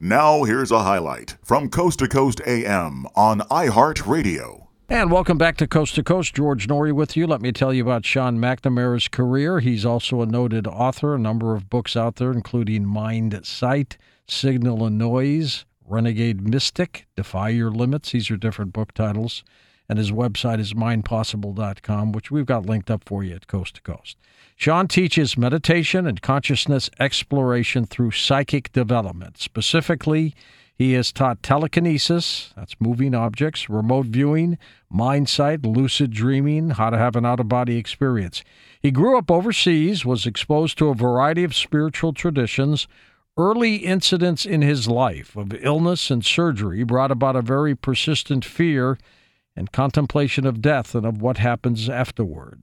Now, here's a highlight from Coast to Coast AM on iHeartRadio. And welcome back to Coast to Coast. George Noory with you. Let me tell you about Sean McNamara's career. He's also a noted author, a number of books out there, including Mind Sight, Signal and Noise, Renegade Mystic, Defy Your Limits. These are different book titles. And his website is mindpossible.com, which we've got linked up for you at Coast to Coast. Sean teaches meditation and consciousness exploration through psychic development. Specifically, he has taught telekinesis, that's moving objects, remote viewing, mind sight, lucid dreaming, how to have an out of body experience. He grew up overseas, was exposed to a variety of spiritual traditions. Early incidents in his life of illness and surgery brought about a very persistent fear and contemplation of death and of what happens afterward.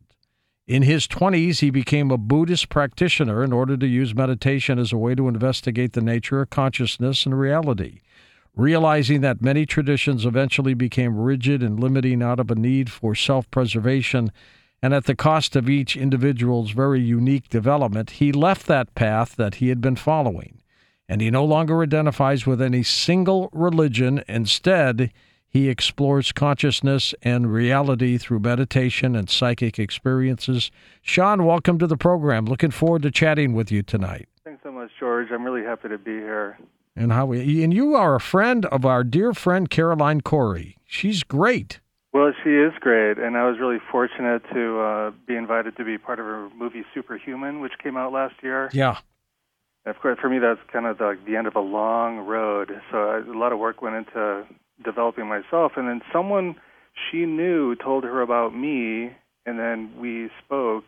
In his 20s, he became a Buddhist practitioner in order to use meditation as a way to investigate the nature of consciousness and reality. Realizing that many traditions eventually became rigid and limiting out of a need for self preservation and at the cost of each individual's very unique development, he left that path that he had been following. And he no longer identifies with any single religion. Instead, he explores consciousness and reality through meditation and psychic experiences. Sean, welcome to the program. Looking forward to chatting with you tonight. Thanks so much, George. I'm really happy to be here and how we and you are a friend of our dear friend Caroline Corey. She's great. Well, she is great, and I was really fortunate to uh, be invited to be part of her movie Superhuman, which came out last year. Yeah. Of course, for me, that's kind of the, the end of a long road. So a lot of work went into developing myself, and then someone she knew told her about me, and then we spoke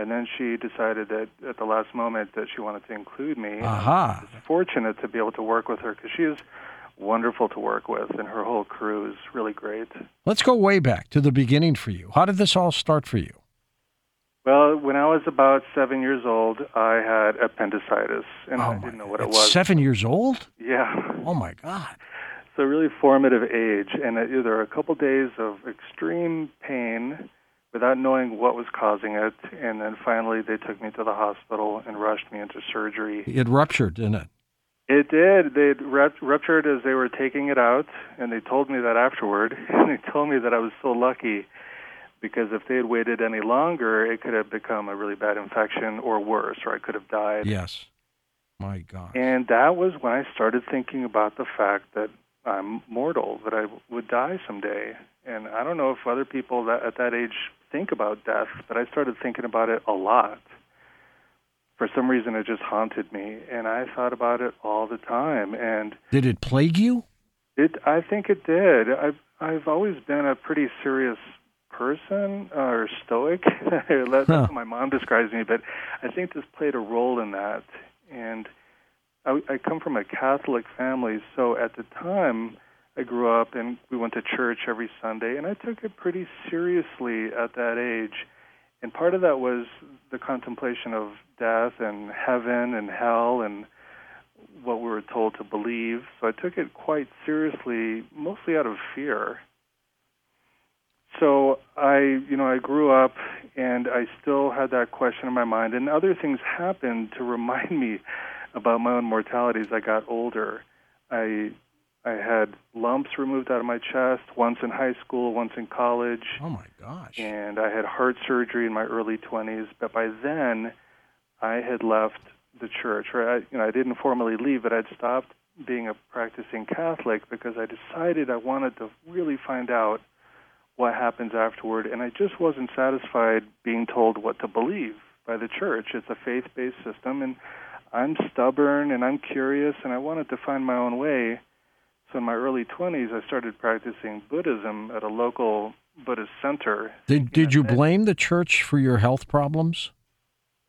and then she decided that at the last moment that she wanted to include me. Aha. I was fortunate to be able to work with her because she is wonderful to work with, and her whole crew is really great. Let's go way back to the beginning for you. How did this all start for you? Well, when I was about seven years old, I had appendicitis, and oh I didn't know what it was. Seven years old? Yeah. Oh my God. A really formative age, and there were a couple days of extreme pain without knowing what was causing it. And then finally, they took me to the hospital and rushed me into surgery. It ruptured, didn't it? It did. They ruptured as they were taking it out, and they told me that afterward. And they told me that I was so lucky because if they had waited any longer, it could have become a really bad infection or worse, or I could have died. Yes. My God. And that was when I started thinking about the fact that I'm mortal, that I would die someday. And I don't know if other people that, at that age think about death, but I started thinking about it a lot. For some reason, it just haunted me, and I thought about it all the time. And did it plague you? It, I think it did. I've I've always been a pretty serious person uh, or stoic. That's huh. how my mom describes me, but I think this played a role in that. And I, I come from a Catholic family, so at the time I grew up and we went to church every Sunday, and I took it pretty seriously at that age. And part of that was the contemplation of death and heaven and hell and what we were told to believe. So I took it quite seriously, mostly out of fear. So I, you know, I grew up and I still had that question in my mind, and other things happened to remind me about my own mortality as I got older. I I had lumps removed out of my chest once in high school, once in college. Oh my gosh. And I had heart surgery in my early 20s, but by then I had left the church. Right? I, you know, I didn't formally leave, but I'd stopped being a practicing Catholic because I decided I wanted to really find out what happens afterward, and I just wasn't satisfied being told what to believe by the church. It's a faith-based system, and I'm stubborn and I'm curious, and I wanted to find my own way. So in my early 20s, I started practicing Buddhism at a local Buddhist center. Did did you blame the church for your health problems?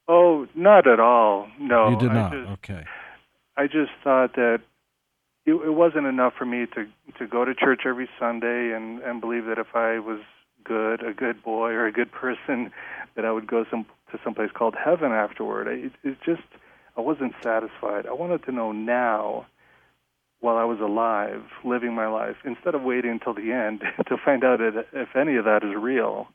Oh, not at all. No, you did not. Just, okay. I just thought that it, it wasn't enough for me to to go to church every Sunday and and believe that if I was good, a good boy or a good person, that I would go some to some place called heaven afterward. It, it just I wasn't satisfied. I wanted to know now while I was alive, living my life, instead of waiting until the end to find out if any of that is real.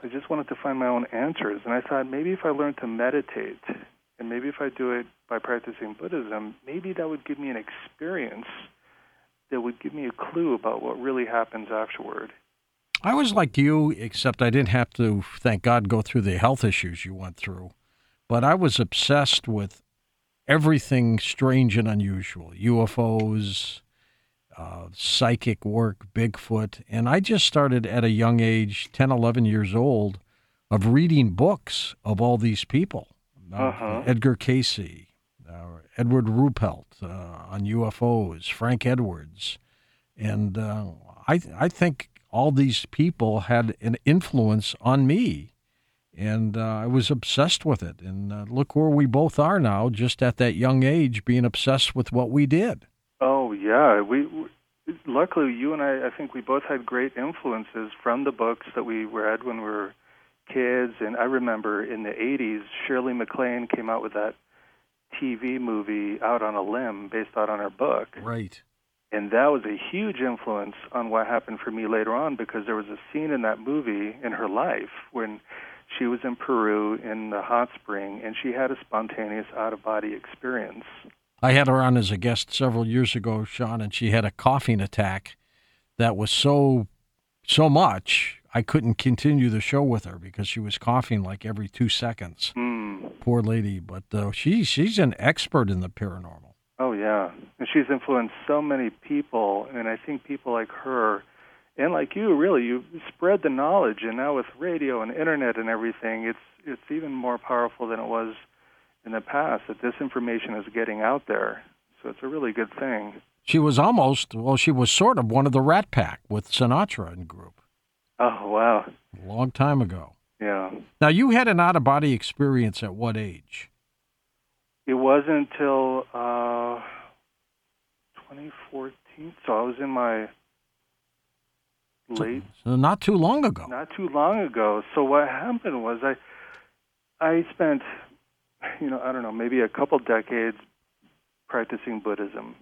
So I just wanted to find my own answers, and I thought maybe if I learned to meditate And maybe if I do it by practicing Buddhism, maybe that would give me an experience that would give me a clue about what really happens afterward. I was like you, except I didn't have to, thank God, go through the health issues you went through. But I was obsessed with everything strange and unusual UFOs, uh, psychic work, Bigfoot. And I just started at a young age, 10, 11 years old, of reading books of all these people Uh-huh. Edgar Cayce, uh, Edward Ruppelt uh, on UFOs, Frank Edwards. And uh, I, I think all these people had an influence on me. And uh, I was obsessed with it. And uh, look where we both are now, just at that young age, being obsessed with what we did. Oh yeah, we, we luckily you and I I think we both had great influences from the books that we read when we were kids and I remember in the 80s Shirley MacLaine came out with that TV movie Out on a Limb based out on her book Right. and that was a huge influence on what happened for me later on because there was a scene in that movie in her life when she was in Peru in the hot spring and she had a spontaneous out of body experience. I had her on as a guest several years ago, Sean, and she had a coughing attack that was so so much I couldn't continue the show with her because she was coughing like every two seconds. Hmm. Poor lady, but uh, she she's an expert in the paranormal. Oh yeah, and she's influenced so many people, and I think people like her, and like you, really, you spread the knowledge, and now with radio and internet and everything, it's it's even more powerful than it was in the past. That this information is getting out there, so it's a really good thing. She was almost well, she was sort of one of the Rat Pack with Sinatra and group Oh wow, a long time ago. yeah. Now you had an out of body experience at what age? It wasn't until uh, 2014, so I was in my late So not too long ago. not too long ago. So what happened was I I spent you know, I don't know, maybe a couple decades practicing Buddhism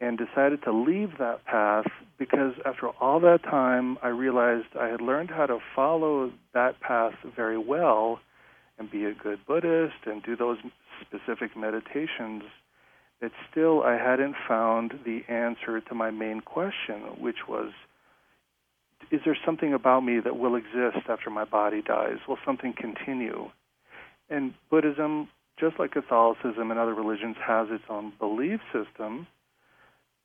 and decided to leave that path because after all that time I realized I had learned how to follow that path very well and be a good Buddhist and do those specific meditations that still I hadn't found the answer to my main question, which was is there something about me that will exist after my body dies? Will something continue? And Buddhism, just like Catholicism and other religions, has its own belief system.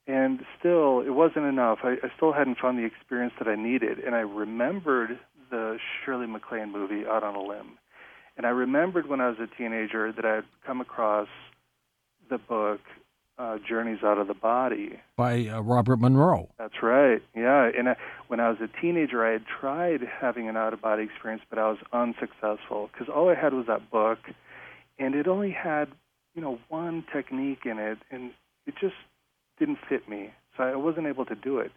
And still, it wasn't enough. I, I still hadn't found the experience that I needed. And I remembered the Shirley MacLaine movie, Out on a Limb. And I remembered when I was a teenager that I had come across the book uh, Journeys Out of the Body. By uh, Robert Monroe. That's right. Yeah. And I, when I was a teenager, I had tried having an out of body experience, but I was unsuccessful because all I had was that book, and it only had, you know, one technique in it, and it just didn't fit me. So I wasn't able to do it.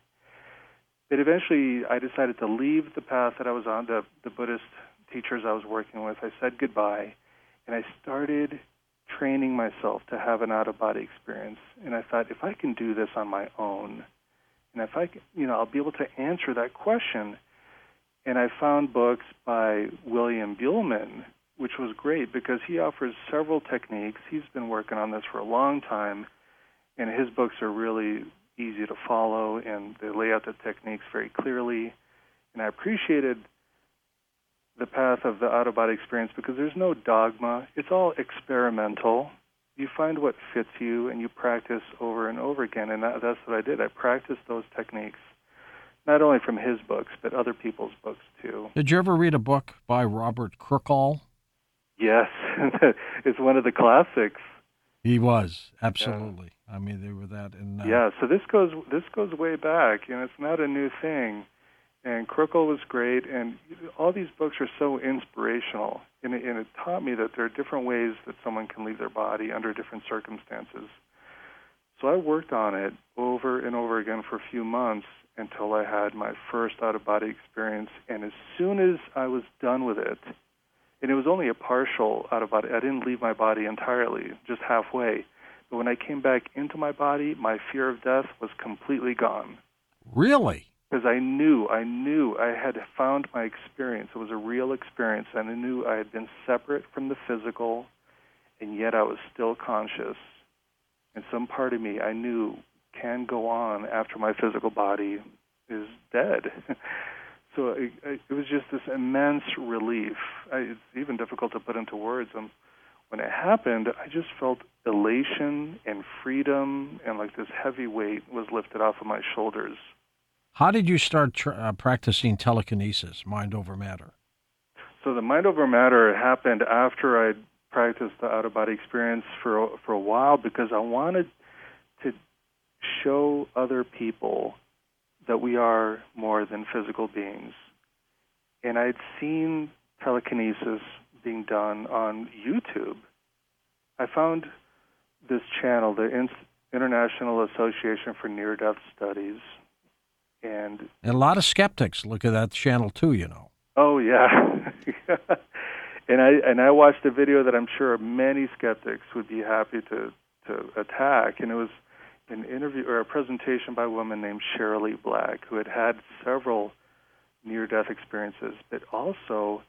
But eventually, I decided to leave the path that I was on, the, the Buddhist teachers I was working with. I said goodbye, and I started training myself to have an out of body experience. And I thought, if I can do this on my own, and if I, you know, I'll be able to answer that question. And I found books by William Buhlman, which was great because he offers several techniques. He's been working on this for a long time, and his books are really easy to follow, and they lay out the techniques very clearly. And I appreciated the path of the out of body experience because there's no dogma. It's all experimental. You find what fits you and you practice over and over again. And that, that's what I did. I practiced those techniques, not only from his books, but other people's books too. Did you ever read a book by Robert Crookall? Yes, it's one of the classics. He was absolutely. I mean, they were that. And uh, Yeah, so this goes this goes way back, and it's not a new thing. And Crookall was great, and all these books are so inspirational, and it, and it taught me that there are different ways that someone can leave their body under different circumstances. So I worked on it over and over again for a few months until I had my first out of body experience. And as soon as I was done with it, and it was only a partial out of body, I didn't leave my body entirely, just halfway. But when I came back into my body, my fear of death was completely gone Really? Because I knew, I knew I had found my experience. It was a real experience, and I knew I had been separate from the physical, and yet I was still conscious. And some part of me I knew can go on after my physical body is dead. so it, it was just this immense relief. I, it's even difficult to put into words. Um, when it happened, I just felt elation and freedom, and like this heavy weight was lifted off of my shoulders. How did you start uh, practicing telekinesis, mind over matter? So the mind over matter happened after I'd practiced the out of body experience for for a while because I wanted to show other people that we are more than physical beings. And I'd seen telekinesis being done on YouTube. I found this channel, the International Association for Near Death Studies, and, and a lot of skeptics look at that channel too, you know. Oh yeah. and I and I watched a video that I'm sure many skeptics would be happy to to attack and it was an interview or a presentation by a woman named Shirley Black who had had several near death experiences but also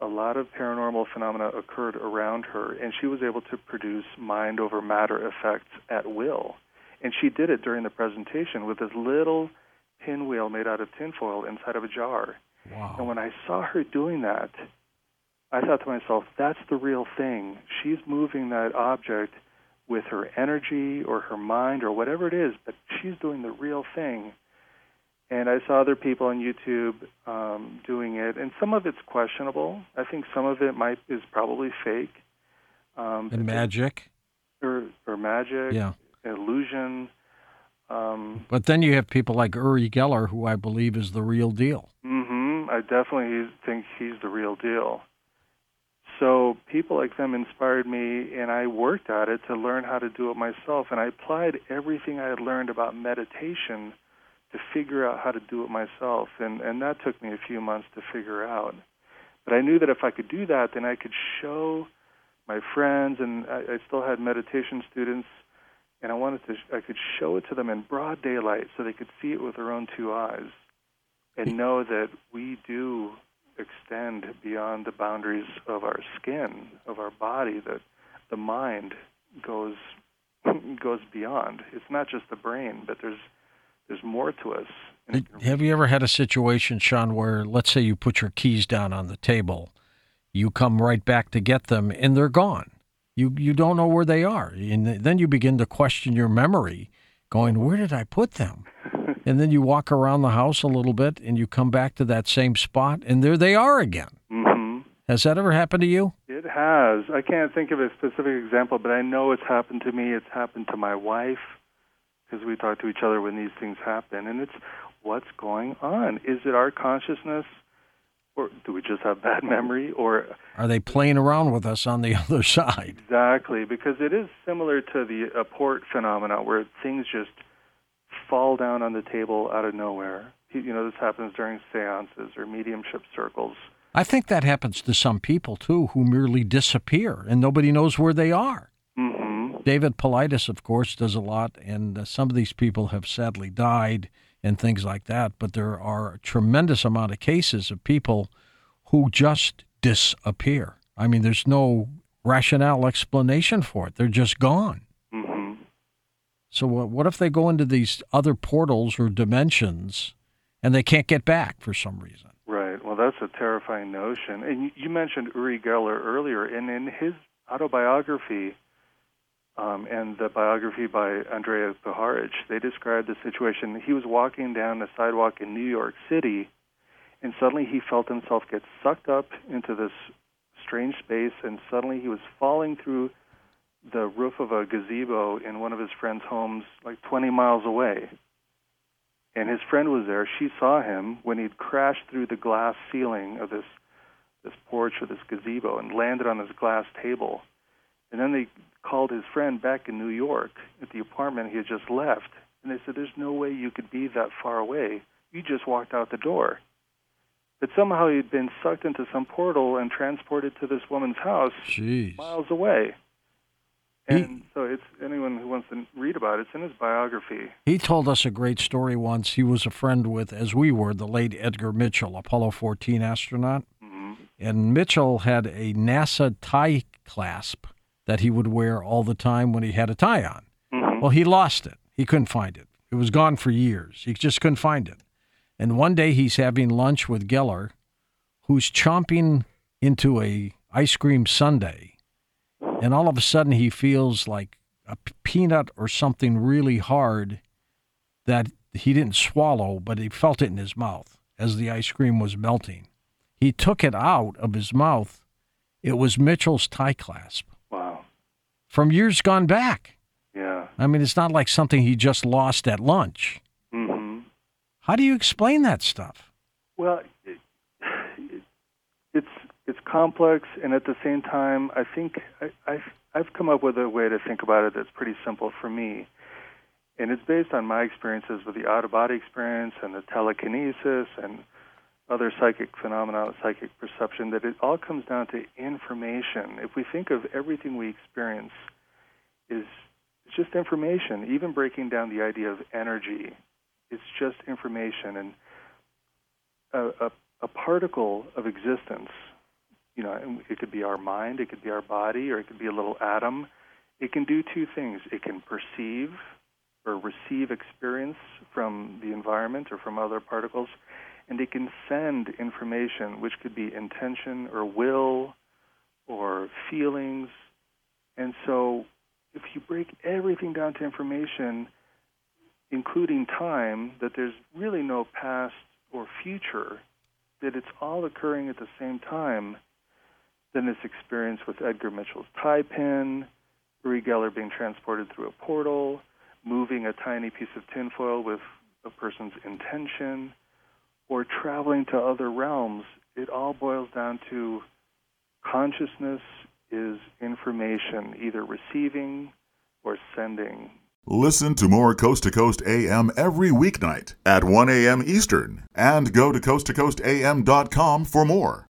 a lot of paranormal phenomena occurred around her and she was able to produce mind over matter effects at will and she did it during the presentation with this little pinwheel made out of tinfoil inside of a jar. Wow. And when I saw her doing that, I thought to myself, that's the real thing. She's moving that object with her energy or her mind or whatever it is, but she's doing the real thing. And I saw other people on YouTube um, doing it, and some of it's questionable. I think some of it might is probably fake. Um, and magic. Or, or magic. Yeah. Illusion. Um, but then you have people like Uri Geller, who I believe is the real deal. Mm-hmm. I definitely think he's the real deal. So people like them inspired me, and I worked at it to learn how to do it myself. And I applied everything I had learned about meditation to figure out how to do it myself. And, and that took me a few months to figure out. But I knew that if I could do that, then I could show my friends, and I, I still had meditation students and I wanted to I could show it to them in broad daylight so they could see it with their own two eyes and mm. know that we do extend beyond the boundaries of our skin, of our body, that the mind goes goes beyond. It's not just the brain, but there's there's more to us. Have you ever had a situation, Sean, where let's say you put your keys down on the table, you come right back to get them, and they're gone? You you don't know where they are, and then you begin to question your memory, going, "Where did I put them?" and then you walk around the house a little bit, and you come back to that same spot, and there they are again. Mm-hmm. Has that ever happened to you? It has. I can't think of a specific example, but I know it's happened to me. It's happened to my wife because we talk to each other when these things happen, and it's what's going on. Is it our consciousness or do we just have bad memory or are they playing around with us on the other side? Exactly because it is similar to the apport phenomena where things just fall down on the table out of nowhere. You know this happens during seances or mediumship circles. I think that happens to some people too who merely disappear and nobody knows where they are. Mm-hmm. David Paulides of course does a lot and uh, some of these people have sadly died and things like that. But there are a tremendous amount of cases of people who just disappear. I mean, there's no rationale explanation for it. They're just gone. Mm-hmm. So what if they go into these other portals or dimensions and they can't get back for some reason? Right. Well, that's a terrifying notion. And you mentioned Uri Geller earlier, and in his autobiography, um, and the biography by Andrija Puharich, they described the situation. He was walking down the sidewalk in New York City, and suddenly he felt himself get sucked up into this strange space, and suddenly he was falling through the roof of a gazebo in one of his friend's homes, like 20 miles away. And his friend was there. She saw him when he'd crashed through the glass ceiling of this this porch or this gazebo and landed on this glass table. And then they called his friend back in New York at the apartment he had just left, and they said, "There's no way you could be that far away. You just walked out the door." But somehow he'd been sucked into some portal and transported to this woman's house Jeez. miles away. And he, so it's anyone who wants to read about it, it's in his biography. He told us a great story once. He was a friend with, as we were, the late Edgar Mitchell, Apollo 14 astronaut. Mm-hmm. And Mitchell had a NASA tie clasp that he would wear all the time when he had a tie on. Mhm. Well, he lost it. He couldn't find it. It was gone for years. He just couldn't find it. And one day he's having lunch with Geller, who's chomping into a ice cream sundae, and all of a sudden he feels like a peanut or something really hard that he didn't swallow, but he felt it in his mouth as the ice cream was melting. He took it out of his mouth. It was Mitchell's tie clasp. From years gone back. Yeah. I mean, it's not like something he just lost at lunch. hmm How do you explain that stuff? Well, it, it, it's it's complex, and at the same time, I think I, I've I've come up with a way to think about it that's pretty simple for me, and it's based on my experiences with the out of body experience and the telekinesis and other psychic phenomena, psychic perception. That it all comes down to information. If we think of everything we experience is just information, even breaking down the idea of energy, it's just information and a, a, a particle of existence. You know, it could be our mind, it could be our body, or it could be a little atom. It can do two things. It can perceive or receive experience from the environment or from other particles, and it can send information, which could be intention or will or feelings. And so, if you break everything down to information, including time, that there's really no past or future, that it's all occurring at the same time, then this experience with Edgar Mitchell's tie pin, Uri Geller being transported through a portal, moving a tiny piece of tinfoil with a person's intention, or traveling to other realms, it all boils down to consciousness is information, either receiving or sending. Listen to more Coast to Coast AM every weeknight at 1 a.m. Eastern and go to coasttocoastam.com for more.